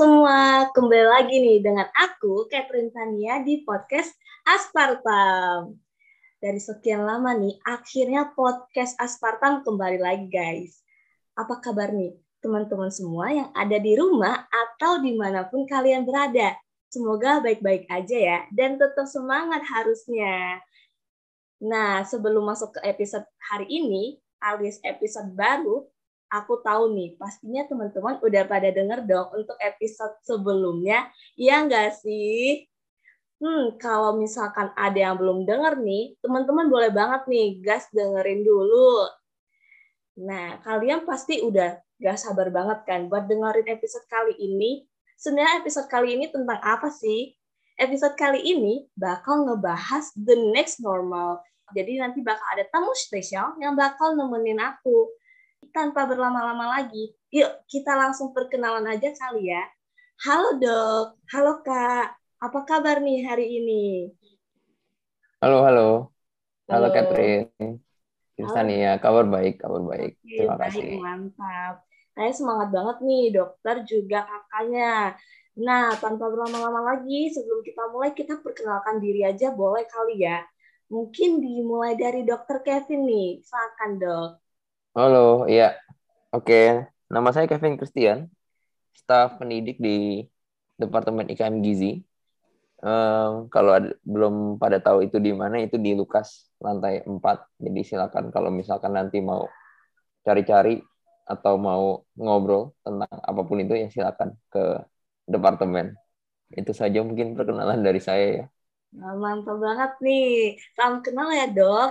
Semua, kembali lagi nih dengan aku, Catherine Tania di podcast Aspartam. Dari sekian lama nih, akhirnya podcast Aspartam kembali lagi guys. Apa kabar nih teman-teman semua yang ada di rumah atau di mana pun kalian berada? Semoga baik-baik aja ya, dan tetap semangat harusnya. Nah, sebelum masuk ke episode hari ini, alias episode baru, aku tahu nih, pastinya teman-teman udah pada denger dong untuk episode sebelumnya, ya nggak sih? Hmm, kalau misalkan ada yang belum denger nih, teman-teman boleh banget nih gas dengerin dulu. Nah, kalian pasti udah gak sabar banget kan buat dengerin episode kali ini. Sebenarnya episode kali ini tentang apa sih? Episode kali ini bakal ngebahas the next normal jadi nanti bakal ada tamu spesial yang bakal nemenin aku. Tanpa berlama-lama lagi, yuk kita langsung perkenalan aja kali ya. Halo dok, halo kak, apa kabar nih hari ini? Halo, halo. Halo, halo. Catherine. Kristania, kabar baik, kabar baik. Oke, Terima baik, kasih. Mantap. Saya semangat banget nih, dokter juga kakaknya. Nah, tanpa berlama-lama lagi, sebelum kita mulai, kita perkenalkan diri aja boleh kali ya. Mungkin dimulai dari Dokter Kevin nih. Silakan, Dok. Halo, iya. Oke, nama saya Kevin Christian, staf pendidik di Departemen IKM Gizi. Um, kalau ada, belum pada tahu itu di mana, itu di Lukas lantai 4. Jadi silakan kalau misalkan nanti mau cari-cari atau mau ngobrol tentang apa pun itu ya silakan ke departemen. Itu saja mungkin perkenalan dari saya ya. Mantap banget nih. Salam kenal ya, Dok.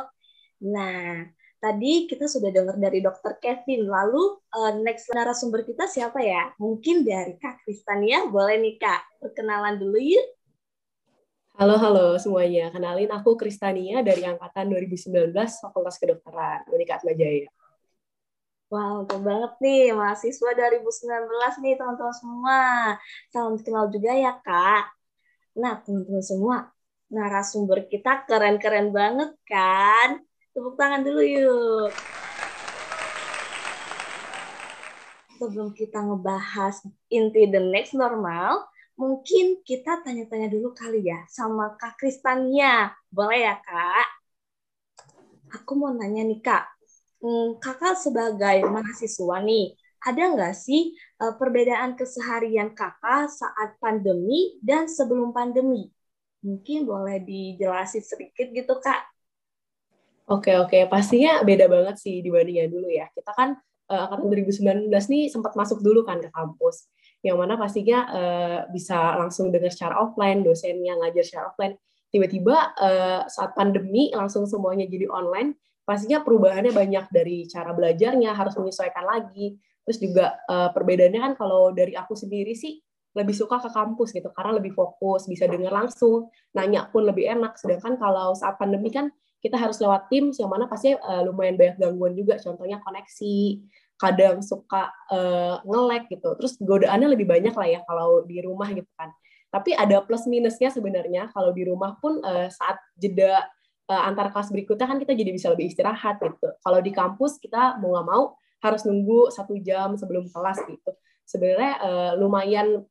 Nah, tadi kita sudah dengar dari Dokter Kevin. Lalu uh, next narasumber kita siapa ya? Mungkin dari Kak Kristania. Boleh nih, Kak. Perkenalan dulu yuk. Halo, halo semuanya. Kenalin aku Kristania dari Angkatan 2019 Fakultas Kedokteran Unikat Majaya. Wow, banget nih mahasiswa 2019 nih teman-teman semua. Salam kenal juga ya, Kak. Nah, teman-teman semua, narasumber kita keren-keren banget kan? Tepuk tangan dulu yuk. Sebelum kita ngebahas inti the next normal, mungkin kita tanya-tanya dulu kali ya sama Kak Kristania. Boleh ya Kak? Aku mau nanya nih Kak, hmm, Kakak sebagai mahasiswa nih, ada nggak sih eh, perbedaan keseharian kakak saat pandemi dan sebelum pandemi? Mungkin boleh dijelasin sedikit gitu, Kak. Oke, oke. Pastinya beda banget sih dibandingnya dulu ya. Kita kan uh, angkatan 2019 nih sempat masuk dulu kan ke kampus. Yang mana pastinya uh, bisa langsung dengar secara offline, dosennya ngajar secara offline. Tiba-tiba uh, saat pandemi langsung semuanya jadi online, pastinya perubahannya banyak dari cara belajarnya, harus menyesuaikan lagi. Terus juga uh, perbedaannya kan kalau dari aku sendiri sih, lebih suka ke kampus gitu karena lebih fokus bisa dengar langsung nanya pun lebih enak sedangkan kalau saat pandemi kan kita harus lewat tim yang mana pasti uh, lumayan banyak gangguan juga. Contohnya koneksi kadang suka uh, ngelek gitu. Terus godaannya lebih banyak lah ya kalau di rumah gitu kan. Tapi ada plus minusnya sebenarnya. Kalau di rumah pun uh, saat jeda uh, antar kelas berikutnya kan kita jadi bisa lebih istirahat gitu. Kalau di kampus kita mau nggak mau harus nunggu satu jam sebelum kelas gitu. Sebenarnya uh, lumayan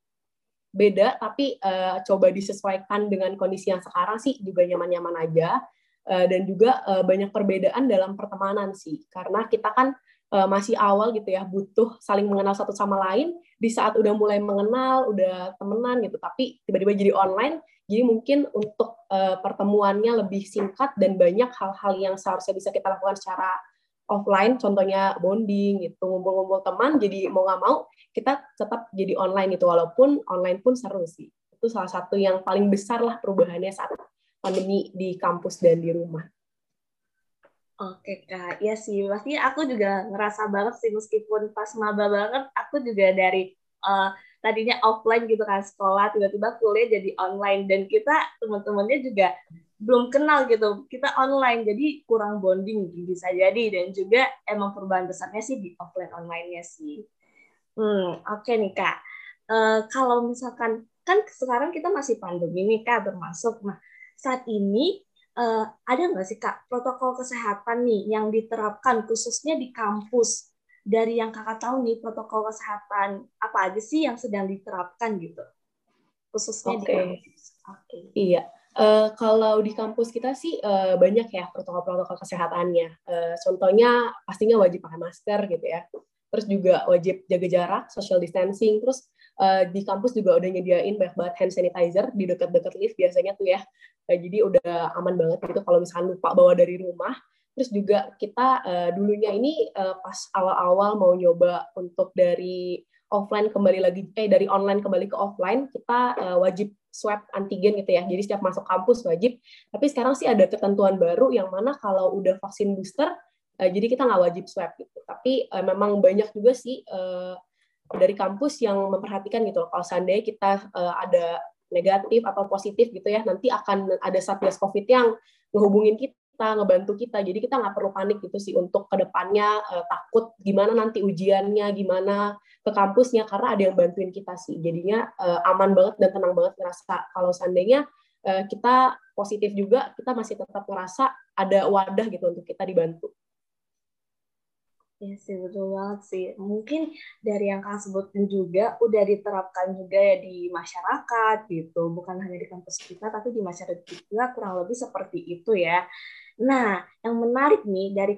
beda tapi uh, coba disesuaikan dengan kondisi yang sekarang sih juga nyaman-nyaman aja uh, dan juga uh, banyak perbedaan dalam pertemanan sih. Karena kita kan uh, masih awal gitu ya butuh saling mengenal satu sama lain. Di saat udah mulai mengenal udah temenan gitu tapi tiba-tiba jadi online jadi mungkin untuk uh, pertemuannya lebih singkat dan banyak hal-hal yang seharusnya bisa kita lakukan secara offline. Contohnya bonding gitu ngumpul-ngumpul teman jadi mau nggak mau kita tetap jadi online itu walaupun online pun seru sih. Itu salah satu yang paling besar lah perubahannya saat pandemi di kampus dan di rumah. Oke kak, ya sih. Pasti aku juga ngerasa banget sih meskipun pas maba banget, aku juga dari uh, tadinya offline gitu kan sekolah tiba-tiba kuliah jadi online. Dan kita teman-temannya juga belum kenal gitu. Kita online jadi kurang bonding bisa jadi. Dan juga emang perubahan besarnya sih di offline online-nya sih. Hmm oke nih kak. Uh, kalau misalkan kan sekarang kita masih pandemi nih kak bermasuk. Nah saat ini uh, ada nggak sih kak protokol kesehatan nih yang diterapkan khususnya di kampus dari yang kakak tahu nih protokol kesehatan apa aja sih yang sedang diterapkan gitu khususnya okay. di kampus. Oke. Okay. Iya. Uh, kalau di kampus kita sih uh, banyak ya protokol-protokol kesehatannya. Uh, contohnya pastinya wajib pakai masker gitu ya. Terus juga wajib jaga jarak, social distancing. Terus uh, di kampus juga udah nyediain banyak banget hand sanitizer di dekat-dekat lift biasanya tuh ya. Uh, jadi udah aman banget gitu kalau misalnya lupa bawa dari rumah. Terus juga kita uh, dulunya ini uh, pas awal-awal mau nyoba untuk dari offline kembali lagi eh dari online kembali ke offline kita uh, wajib swab antigen gitu ya. Jadi setiap masuk kampus wajib. Tapi sekarang sih ada ketentuan baru yang mana kalau udah vaksin booster uh, jadi kita nggak wajib swab gitu. Tapi uh, memang banyak juga sih uh, dari kampus yang memperhatikan gitu loh. Kalau seandainya kita uh, ada negatif atau positif gitu ya, nanti akan ada satgas COVID yang ngehubungin kita ngebantu kita. Jadi kita nggak perlu panik gitu sih untuk ke depannya uh, takut gimana nanti ujiannya, gimana ke kampusnya karena ada yang bantuin kita sih. Jadinya uh, aman banget dan tenang banget ngerasa kalau seandainya uh, kita positif juga, kita masih tetap ngerasa ada wadah gitu untuk kita dibantu. Ya sih betul banget sih. Mungkin dari yang kalian sebutin juga udah diterapkan juga ya di masyarakat gitu. Bukan hanya di kampus kita tapi di masyarakat juga kurang lebih seperti itu ya. Nah, yang menarik nih dari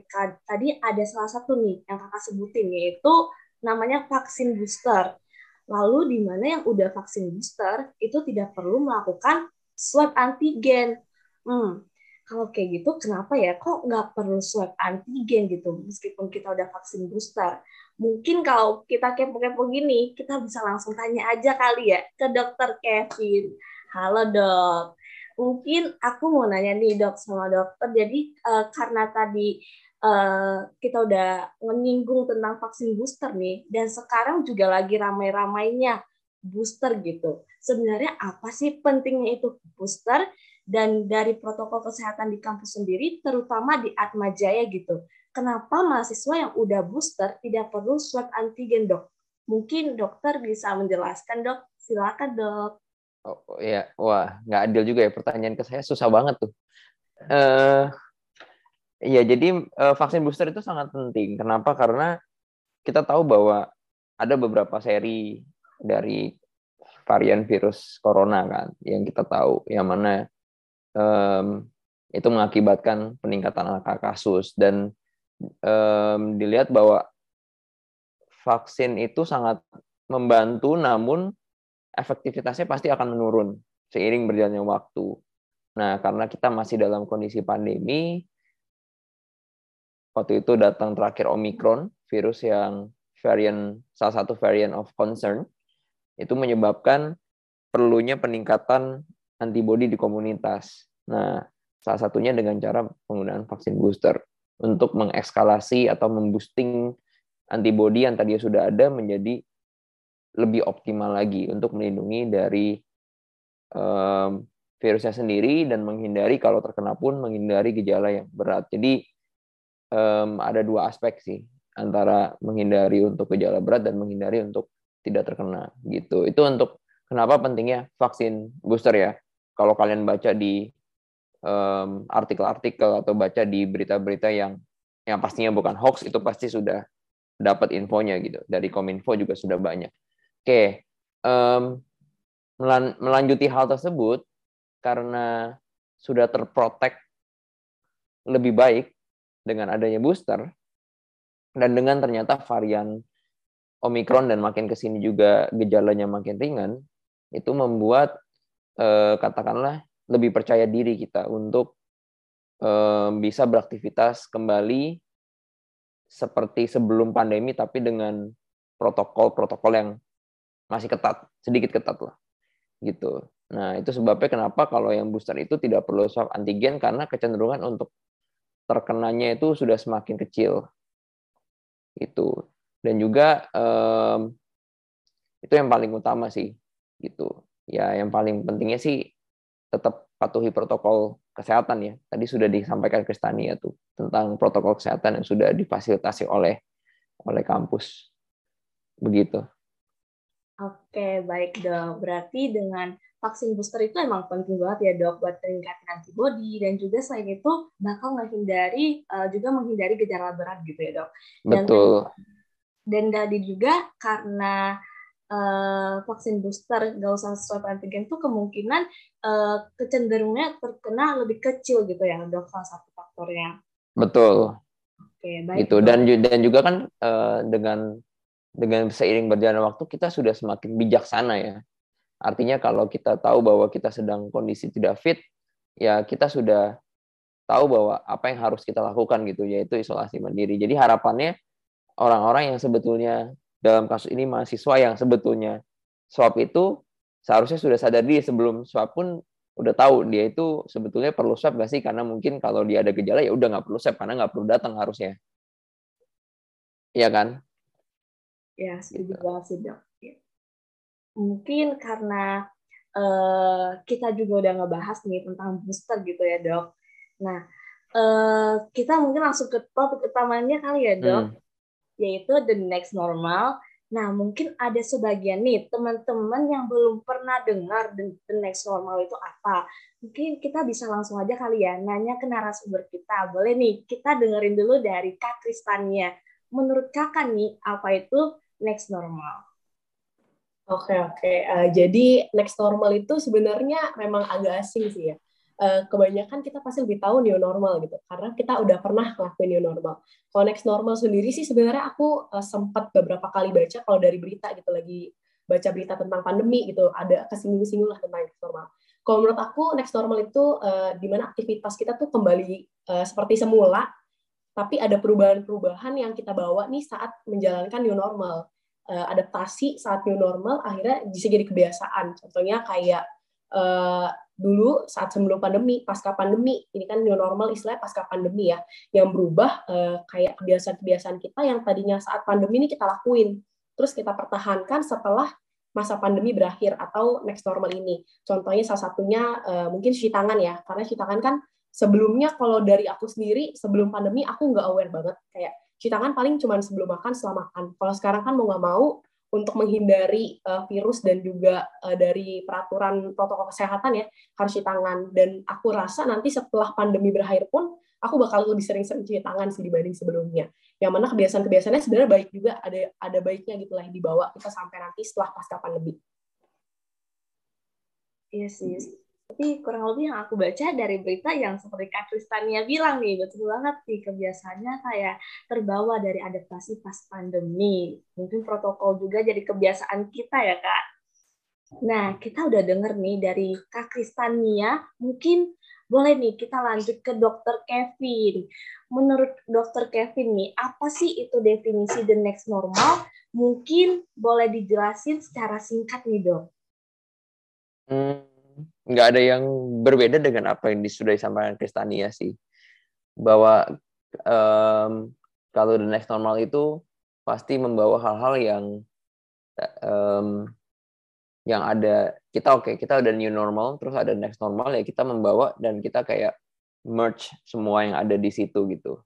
tadi ada salah satu nih yang kakak sebutin yaitu namanya vaksin booster. Lalu di mana yang udah vaksin booster itu tidak perlu melakukan swab antigen. Hmm, kalau kayak gitu kenapa ya kok nggak perlu swab antigen gitu meskipun kita udah vaksin booster? Mungkin kalau kita kepo-kepo gini, kita bisa langsung tanya aja kali ya ke dokter Kevin. Halo dok, mungkin aku mau nanya nih dok sama dokter. Jadi uh, karena tadi uh, kita udah menyinggung tentang vaksin booster nih, dan sekarang juga lagi ramai-ramainya booster gitu. Sebenarnya apa sih pentingnya itu booster? Dan dari protokol kesehatan di kampus sendiri, terutama di Atma Jaya gitu, kenapa mahasiswa yang udah booster tidak perlu swab antigen dok? Mungkin dokter bisa menjelaskan dok. Silakan dok. Oh, ya, wah nggak adil juga ya pertanyaan ke saya susah banget tuh. Uh, ya jadi uh, vaksin booster itu sangat penting. Kenapa? Karena kita tahu bahwa ada beberapa seri dari varian virus corona kan yang kita tahu yang mana um, itu mengakibatkan peningkatan angka kasus dan um, dilihat bahwa vaksin itu sangat membantu namun efektivitasnya pasti akan menurun seiring berjalannya waktu. Nah, karena kita masih dalam kondisi pandemi, waktu itu datang terakhir Omicron, virus yang varian salah satu varian of concern, itu menyebabkan perlunya peningkatan antibodi di komunitas. Nah, salah satunya dengan cara penggunaan vaksin booster untuk mengekskalasi atau memboosting antibodi yang tadinya sudah ada menjadi lebih optimal lagi untuk melindungi dari um, virusnya sendiri dan menghindari kalau terkena pun menghindari gejala yang berat. Jadi um, ada dua aspek sih antara menghindari untuk gejala berat dan menghindari untuk tidak terkena gitu. Itu untuk kenapa pentingnya vaksin booster ya. Kalau kalian baca di artikel-artikel um, atau baca di berita-berita yang yang pastinya bukan hoax itu pasti sudah dapat infonya gitu. Dari Kominfo juga sudah banyak. Oke, um, melan melanjuti hal tersebut karena sudah terprotek lebih baik dengan adanya booster dan dengan ternyata varian Omicron dan makin ke sini juga gejalanya makin ringan, itu membuat eh, katakanlah lebih percaya diri kita untuk eh, bisa beraktivitas kembali seperti sebelum pandemi tapi dengan protokol-protokol yang masih ketat, sedikit ketat lah. Gitu. Nah, itu sebabnya kenapa kalau yang booster itu tidak perlu swab antigen karena kecenderungan untuk terkenanya itu sudah semakin kecil. Itu. Dan juga um, itu yang paling utama sih, gitu. Ya, yang paling pentingnya sih tetap patuhi protokol kesehatan ya. Tadi sudah disampaikan Kristania tuh tentang protokol kesehatan yang sudah difasilitasi oleh oleh kampus. Begitu. Oke, baik dok. Berarti dengan vaksin booster itu emang penting banget ya dok buat peningkatan antibody dan juga selain itu bakal menghindari uh, juga menghindari gejala berat gitu ya dok. Dan Betul. dan tadi juga karena uh, vaksin booster gak usah swab antigen itu kemungkinan uh, kecenderungannya terkena lebih kecil gitu ya dok salah satu faktornya. Betul. Oke baik. Itu dan dan juga kan uh, dengan dengan seiring berjalan waktu kita sudah semakin bijaksana ya. Artinya kalau kita tahu bahwa kita sedang kondisi tidak fit, ya kita sudah tahu bahwa apa yang harus kita lakukan gitu yaitu isolasi mandiri. Jadi harapannya orang-orang yang sebetulnya dalam kasus ini mahasiswa yang sebetulnya swab itu seharusnya sudah sadar diri sebelum swab pun udah tahu dia itu sebetulnya perlu swab gak sih? Karena mungkin kalau dia ada gejala ya udah nggak perlu swab karena nggak perlu datang harusnya. Iya kan? Ya setuju gitu. banget sih dok. Ya. mungkin karena uh, kita juga udah ngebahas nih tentang booster gitu ya dok. Nah uh, kita mungkin langsung ke topik utamanya kali ya dok. Hmm yaitu the next normal. Nah, mungkin ada sebagian nih teman-teman yang belum pernah dengar the, next normal itu apa. Mungkin kita bisa langsung aja kali ya nanya ke narasumber kita. Boleh nih, kita dengerin dulu dari Kak Kristania. Menurut Kakak nih, apa itu next normal? Oke, oke. Uh, jadi next normal itu sebenarnya memang agak asing sih ya uh, kebanyakan kita pasti lebih tahu new normal gitu karena kita udah pernah ngelakuin new normal. Kalau next normal sendiri sih sebenarnya aku uh, sempat beberapa kali baca kalau dari berita gitu lagi baca berita tentang pandemi gitu ada kesinggung-singgung lah tentang next normal. Kalau menurut aku next normal itu uh, di aktivitas kita tuh kembali uh, seperti semula tapi ada perubahan-perubahan yang kita bawa nih saat menjalankan new normal. Uh, adaptasi saat new normal akhirnya bisa jadi kebiasaan. Contohnya kayak dulu saat sebelum pandemi, pasca pandemi, ini kan new normal istilah pasca pandemi ya, yang berubah eh, kayak kebiasaan-kebiasaan kita yang tadinya saat pandemi ini kita lakuin, terus kita pertahankan setelah masa pandemi berakhir atau next normal ini. Contohnya salah satunya eh, mungkin cuci tangan ya, karena cuci tangan kan sebelumnya kalau dari aku sendiri sebelum pandemi aku nggak aware banget. Kayak cuci tangan paling cuma sebelum makan setelah makan. Kalau sekarang kan mau nggak mau untuk menghindari uh, virus dan juga uh, dari peraturan protokol kesehatan ya harus cuci tangan. Dan aku rasa nanti setelah pandemi berakhir pun aku bakal lebih sering-sering cuci tangan sih dibanding sebelumnya. Yang mana kebiasaan-kebiasaannya sebenarnya baik juga ada ada baiknya gitu lah dibawa kita sampai nanti setelah pasca pandemi. Iya sih tapi kurang lebih yang aku baca dari berita yang seperti Kak Kristania bilang nih, betul banget sih kebiasaannya kayak terbawa dari adaptasi pas pandemi. Mungkin protokol juga jadi kebiasaan kita ya Kak. Nah, kita udah denger nih dari Kak Kristania, mungkin boleh nih kita lanjut ke Dokter Kevin. Menurut Dokter Kevin nih, apa sih itu definisi the next normal? Mungkin boleh dijelasin secara singkat nih dok. Hmm, nggak ada yang berbeda dengan apa yang sudah disampaikan Kristania sih. Bahwa um, kalau the next normal itu pasti membawa hal-hal yang um, yang ada kita oke okay, kita ada new normal terus ada next normal ya kita membawa dan kita kayak merge semua yang ada di situ gitu.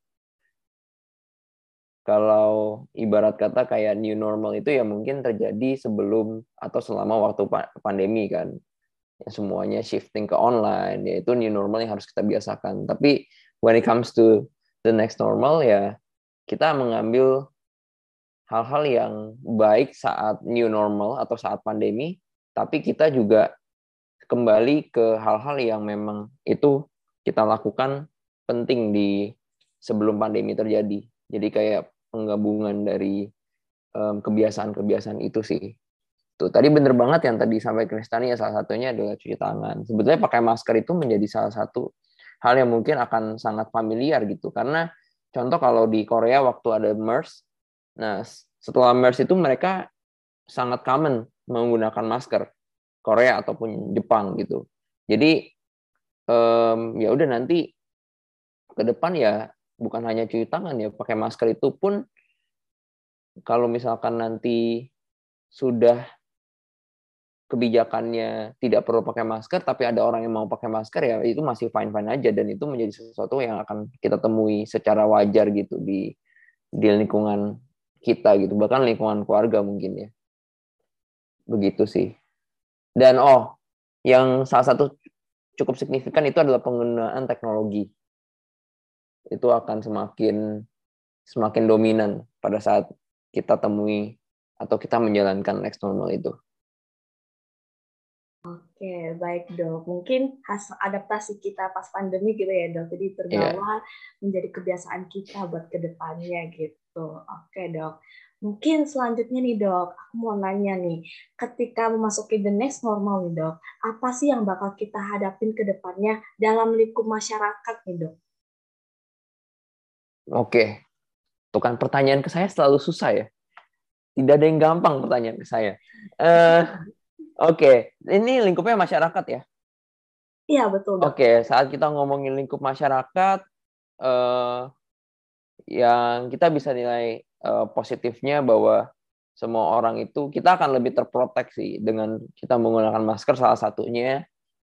Kalau ibarat kata kayak new normal itu ya mungkin terjadi sebelum atau selama waktu pandemi kan ya semuanya shifting ke online. Yaitu new normal yang harus kita biasakan. Tapi when it comes to the next normal ya kita mengambil hal-hal yang baik saat new normal atau saat pandemi tapi kita juga kembali ke hal-hal yang memang itu kita lakukan penting di sebelum pandemi terjadi. Jadi kayak penggabungan dari kebiasaan-kebiasaan itu sih Tuh, tadi bener banget yang tadi sampai Kristani ya salah satunya adalah cuci tangan. Sebetulnya pakai masker itu menjadi salah satu hal yang mungkin akan sangat familiar gitu. Karena contoh kalau di Korea waktu ada MERS, nah setelah MERS itu mereka sangat common menggunakan masker Korea ataupun Jepang gitu. Jadi um, ya udah nanti ke depan ya bukan hanya cuci tangan ya pakai masker itu pun kalau misalkan nanti sudah kebijakannya tidak perlu pakai masker tapi ada orang yang mau pakai masker ya itu masih fine fine aja dan itu menjadi sesuatu yang akan kita temui secara wajar gitu di di lingkungan kita gitu bahkan lingkungan keluarga mungkin ya. Begitu sih. Dan oh yang salah satu cukup signifikan itu adalah penggunaan teknologi. Itu akan semakin semakin dominan pada saat kita temui atau kita menjalankan next normal itu. Oke, baik dok. Mungkin hasil adaptasi kita pas pandemi gitu ya dok. Jadi terbawa yeah. menjadi kebiasaan kita buat ke depannya gitu. Oke dok. Mungkin selanjutnya nih dok, aku mau nanya nih, ketika memasuki the next normal nih dok, apa sih yang bakal kita hadapin ke depannya dalam lingkup masyarakat nih dok? Oke, itu kan pertanyaan ke saya selalu susah ya. Tidak ada yang gampang pertanyaan ke saya. Uh, Oke, okay. ini lingkupnya masyarakat ya? Iya betul. Oke, okay. saat kita ngomongin lingkup masyarakat, uh, yang kita bisa nilai uh, positifnya bahwa semua orang itu kita akan lebih terproteksi dengan kita menggunakan masker salah satunya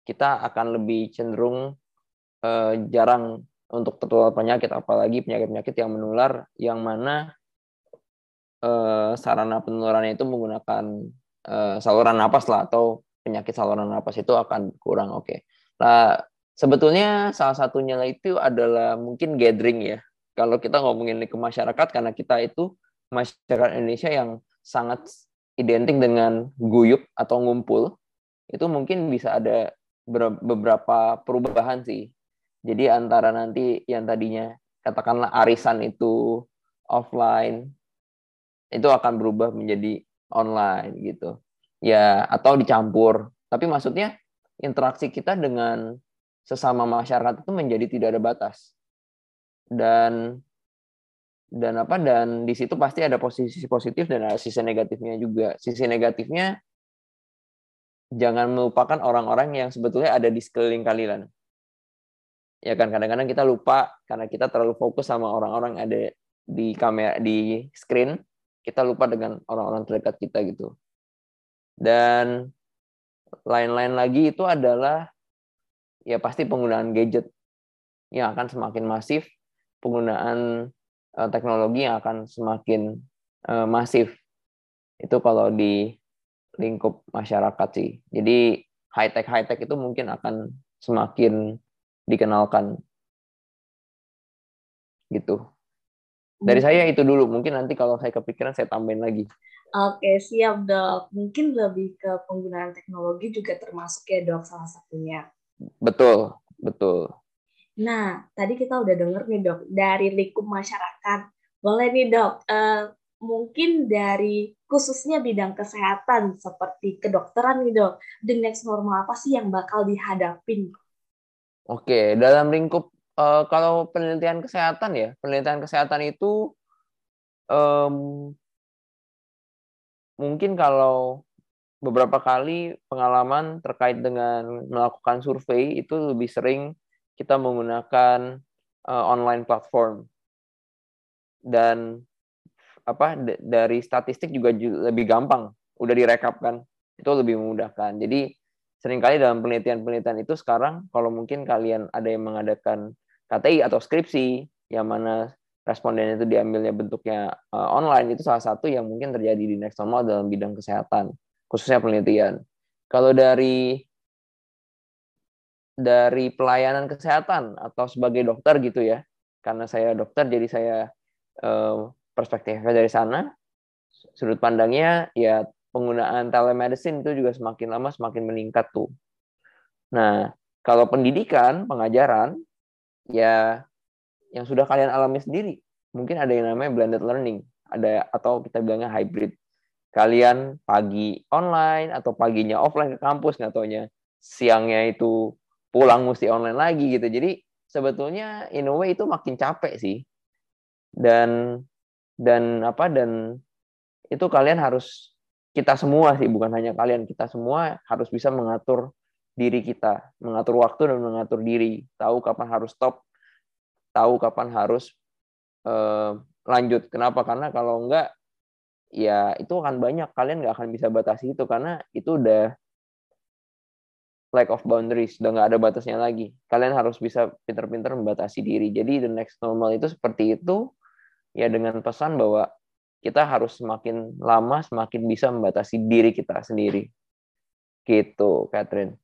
kita akan lebih cenderung uh, jarang untuk tertular penyakit apalagi penyakit-penyakit yang menular yang mana uh, sarana penularannya itu menggunakan uh, saluran napas lah atau penyakit saluran napas itu akan kurang oke. Okay. Nah, sebetulnya salah satunya itu adalah mungkin gathering ya. Kalau kita ngomongin ke masyarakat karena kita itu masyarakat Indonesia yang sangat identik dengan guyup atau ngumpul, itu mungkin bisa ada beberapa perubahan sih. Jadi antara nanti yang tadinya katakanlah arisan itu offline, itu akan berubah menjadi online gitu. Ya, atau dicampur. Tapi maksudnya interaksi kita dengan sesama masyarakat itu menjadi tidak ada batas. Dan dan apa dan di situ pasti ada posisi positif dan ada sisi negatifnya juga. Sisi negatifnya jangan melupakan orang-orang yang sebetulnya ada di sekeliling kalian. Ya kan kadang-kadang kita lupa karena kita terlalu fokus sama orang-orang ada di kamera di screen kita lupa dengan orang-orang terdekat kita gitu. Dan lain-lain lagi itu adalah ya pasti penggunaan gadget yang akan semakin masif, penggunaan uh, teknologi yang akan semakin uh, masif. Itu kalau di lingkup masyarakat sih. Jadi high tech high tech itu mungkin akan semakin dikenalkan gitu. Dari saya itu dulu. Mungkin nanti kalau saya kepikiran saya tambahin lagi. Oke, siap dok. Mungkin lebih ke penggunaan teknologi juga termasuk ya dok salah satunya. Betul, betul. Nah, tadi kita udah denger nih dok, dari lingkup masyarakat. Boleh nih dok, uh, mungkin dari khususnya bidang kesehatan seperti kedokteran nih dok, the next normal apa sih yang bakal dihadapin? Oke, dalam lingkup uh, kalau penelitian kesehatan ya, penelitian kesehatan itu um, mungkin kalau beberapa kali pengalaman terkait dengan melakukan survei itu lebih sering kita menggunakan uh, online platform. Dan apa dari statistik juga lebih gampang udah direkapkan itu lebih memudahkan jadi sering kali dalam penelitian-penelitian itu sekarang kalau mungkin kalian ada yang mengadakan KTI atau skripsi yang mana responden itu diambilnya bentuknya uh, online itu salah satu yang mungkin terjadi di next normal dalam bidang kesehatan khususnya penelitian. Kalau dari dari pelayanan kesehatan atau sebagai dokter gitu ya, karena saya dokter jadi saya uh, perspektifnya dari sana sudut pandangnya ya penggunaan telemedicine itu juga semakin lama semakin meningkat tuh. Nah, kalau pendidikan, pengajaran ya yang sudah kalian alami sendiri. Mungkin ada yang namanya blended learning, ada atau kita bilangnya hybrid. Kalian pagi online atau paginya offline ke kampus nggak taunya siangnya itu pulang mesti online lagi gitu. Jadi sebetulnya in a way itu makin capek sih. Dan dan apa dan itu kalian harus kita semua sih bukan hanya kalian kita semua harus bisa mengatur diri kita, mengatur waktu dan mengatur diri, tahu kapan harus stop, tahu kapan harus uh, lanjut. Kenapa? Karena kalau enggak, ya itu akan banyak. Kalian nggak akan bisa batasi itu karena itu udah lack of boundaries, udah nggak ada batasnya lagi. Kalian harus bisa pinter-pinter membatasi diri. Jadi the next normal itu seperti itu, ya dengan pesan bahwa kita harus semakin lama semakin bisa membatasi diri kita sendiri. Gitu, Catherine.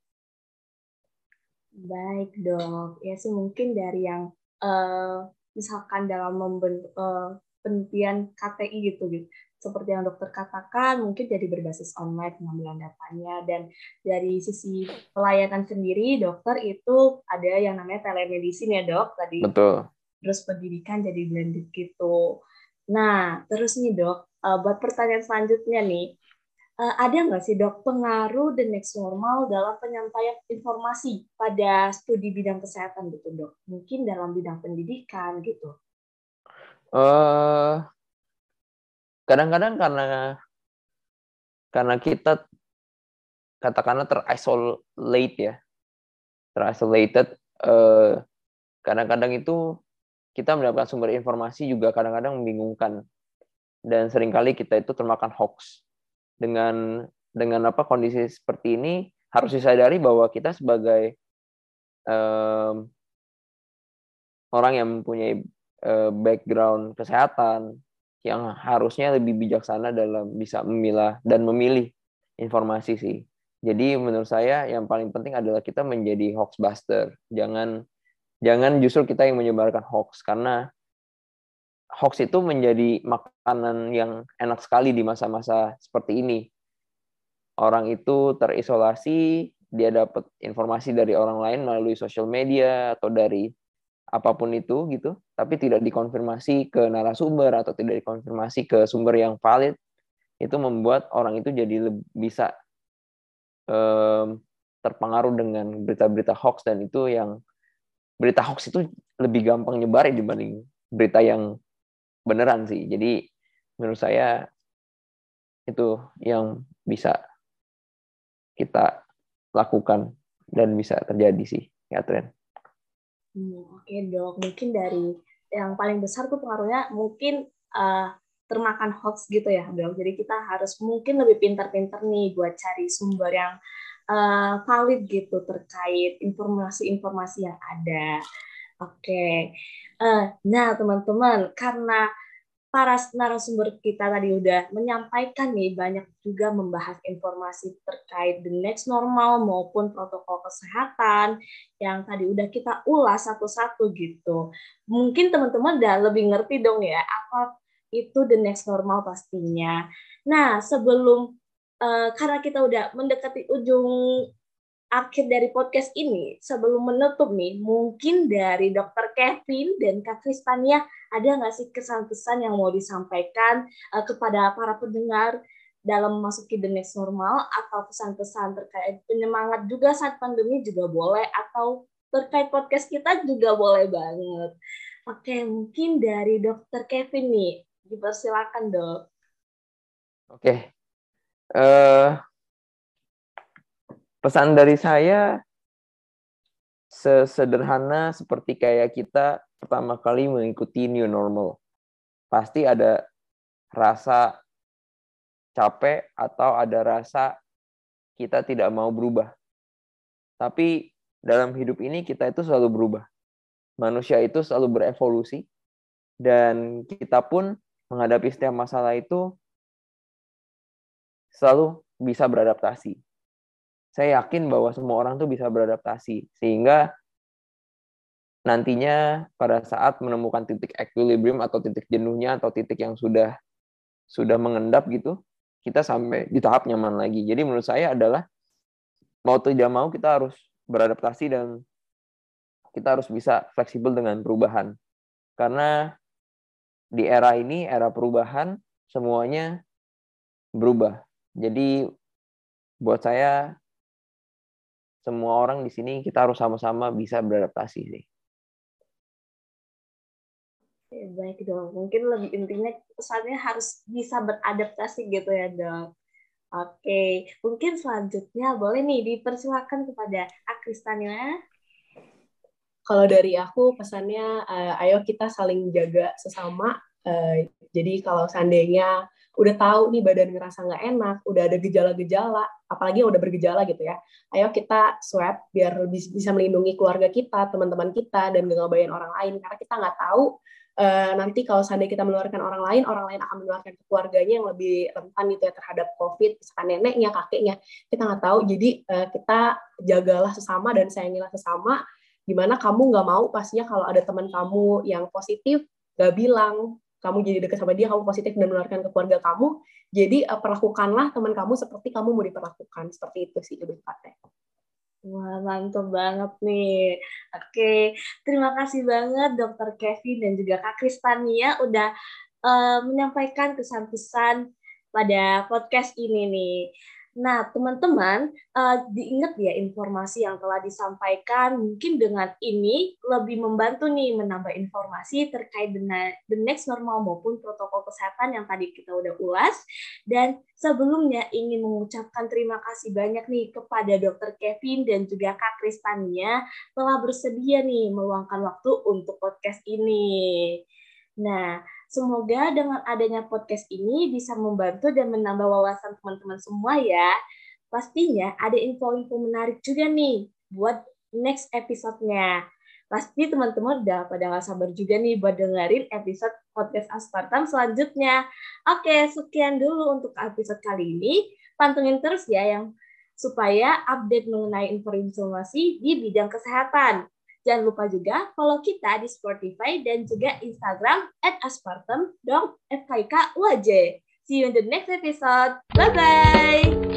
Baik dok, ya sih mungkin dari yang uh, misalkan dalam membentuk uh, penelitian KTI gitu, gitu. Seperti yang dokter katakan mungkin jadi berbasis online pengambilan datanya. Dan dari sisi pelayanan sendiri dokter itu ada yang namanya telemedicine ya dok tadi. Betul. Terus pendidikan jadi blended gitu. Nah terus nih dok uh, buat pertanyaan selanjutnya nih uh, ada nggak sih dok pengaruh the next normal dalam penyampaian informasi pada studi bidang kesehatan gitu dok? Mungkin dalam bidang pendidikan gitu. Uh, kadang-kadang karena karena kita katakanlah terisolate ya terisolated kadang eh, kadang-kadang itu kita mendapatkan sumber informasi juga kadang-kadang membingungkan. Dan sering kali kita itu termakan hoax dengan dengan apa kondisi seperti ini harus disadari bahwa kita sebagai um, orang yang mempunyai uh, background kesehatan yang harusnya lebih bijaksana dalam bisa memilah dan memilih informasi sih. Jadi menurut saya yang paling penting adalah kita menjadi hoax buster. Jangan jangan justru kita yang menyebarkan hoax karena hoax itu menjadi makanan yang enak sekali di masa-masa seperti ini. Orang itu terisolasi, dia dapat informasi dari orang lain melalui sosial media atau dari apa pun itu gitu, tapi tidak dikonfirmasi ke narasumber atau tidak dikonfirmasi ke sumber yang valid, itu membuat orang itu jadi lebih bisa um, terpengaruh dengan berita-berita hoax dan itu yang berita hoax itu lebih gampang nyebar dibanding berita yang beneran sih. Jadi menurut saya itu yang bisa kita lakukan dan bisa terjadi sih, Catherine. Hmm, Oke dok, mungkin dari yang paling besar tuh pengaruhnya mungkin uh, termakan hoax gitu ya dok. Jadi kita harus mungkin lebih pintar-pintar nih buat cari sumber yang uh, valid gitu terkait informasi-informasi yang ada. Oke, uh, nah teman-teman karena para narasumber kita tadi udah menyampaikan nih banyak juga membahas informasi terkait the next normal maupun protokol kesehatan yang tadi udah kita ulas satu-satu gitu. Mungkin teman-teman udah lebih ngerti dong ya apa itu the next normal pastinya. Nah, sebelum uh, karena kita udah mendekati ujung akhir dari podcast ini, sebelum menutup nih, mungkin dari Dr. Kevin dan Kak Kristania, ada nggak sih kesan-pesan yang mau disampaikan uh, kepada para pendengar dalam memasuki the next normal atau pesan-pesan terkait penyemangat juga saat pandemi juga boleh atau terkait podcast kita juga boleh banget. Oke, mungkin dari Dr. Kevin nih, dipersilakan dok. Oke, uh, pesan dari saya sesederhana seperti kayak kita pertama kali mengikuti new normal. Pasti ada rasa capek atau ada rasa kita tidak mau berubah. Tapi dalam hidup ini kita itu selalu berubah. Manusia itu selalu berevolusi dan kita pun menghadapi setiap masalah itu selalu bisa beradaptasi saya yakin bahwa semua orang tuh bisa beradaptasi sehingga nantinya pada saat menemukan titik equilibrium atau titik jenuhnya atau titik yang sudah sudah mengendap gitu kita sampai di tahap nyaman lagi. Jadi menurut saya adalah mau tidak mau kita harus beradaptasi dan kita harus bisa fleksibel dengan perubahan. Karena di era ini era perubahan semuanya berubah. Jadi buat saya semua orang di sini kita harus sama-sama bisa beradaptasi sih. baik dong. Mungkin lebih intinya pesannya harus bisa beradaptasi gitu ya dok. Oke, mungkin selanjutnya boleh nih dipersilakan kepada Akristania. Kalau dari aku pesannya, uh, ayo kita saling jaga sesama. Uh, jadi kalau seandainya udah tahu nih badan ngerasa nggak enak, udah ada gejala-gejala, apalagi yang udah bergejala gitu ya, ayo kita swab biar lebih bisa melindungi keluarga kita, teman-teman kita, dan gak ngebayin orang lain, karena kita nggak tahu uh, nanti kalau seandainya kita menularkan orang lain, orang lain akan menularkan ke keluarganya yang lebih rentan gitu ya terhadap COVID, misalkan neneknya, kakeknya, kita nggak tahu, jadi uh, kita jagalah sesama dan sayangilah sesama, gimana kamu nggak mau pastinya kalau ada teman kamu yang positif, gak bilang, kamu jadi dekat sama dia, kamu positif dan menularkan ke keluarga kamu. Jadi uh, perlakukanlah teman kamu seperti kamu mau diperlakukan. Seperti itu sih lebih tepatnya. Wah, mantap banget nih. Oke, terima kasih banget Dokter Kevin dan juga Kak Kristania udah uh, menyampaikan kesan-kesan pada podcast ini nih. Nah, teman-teman, uh, diingat ya informasi yang telah disampaikan. Mungkin dengan ini lebih membantu nih menambah informasi terkait dengan the next normal maupun protokol kesehatan yang tadi kita udah ulas. Dan sebelumnya ingin mengucapkan terima kasih banyak nih kepada Dr. Kevin dan juga Kak Kristania telah bersedia nih meluangkan waktu untuk podcast ini. Nah, Semoga dengan adanya podcast ini bisa membantu dan menambah wawasan teman-teman semua ya. Pastinya ada info-info menarik juga nih buat next episode-nya. Pasti teman-teman udah pada nggak sabar juga nih buat dengerin episode podcast Aspartam selanjutnya. Oke, sekian dulu untuk episode kali ini. Pantengin terus ya yang supaya update mengenai informasi di bidang kesehatan. Jangan lupa juga follow kita di Spotify dan juga Instagram at aspartem. See you in the next episode. Bye-bye!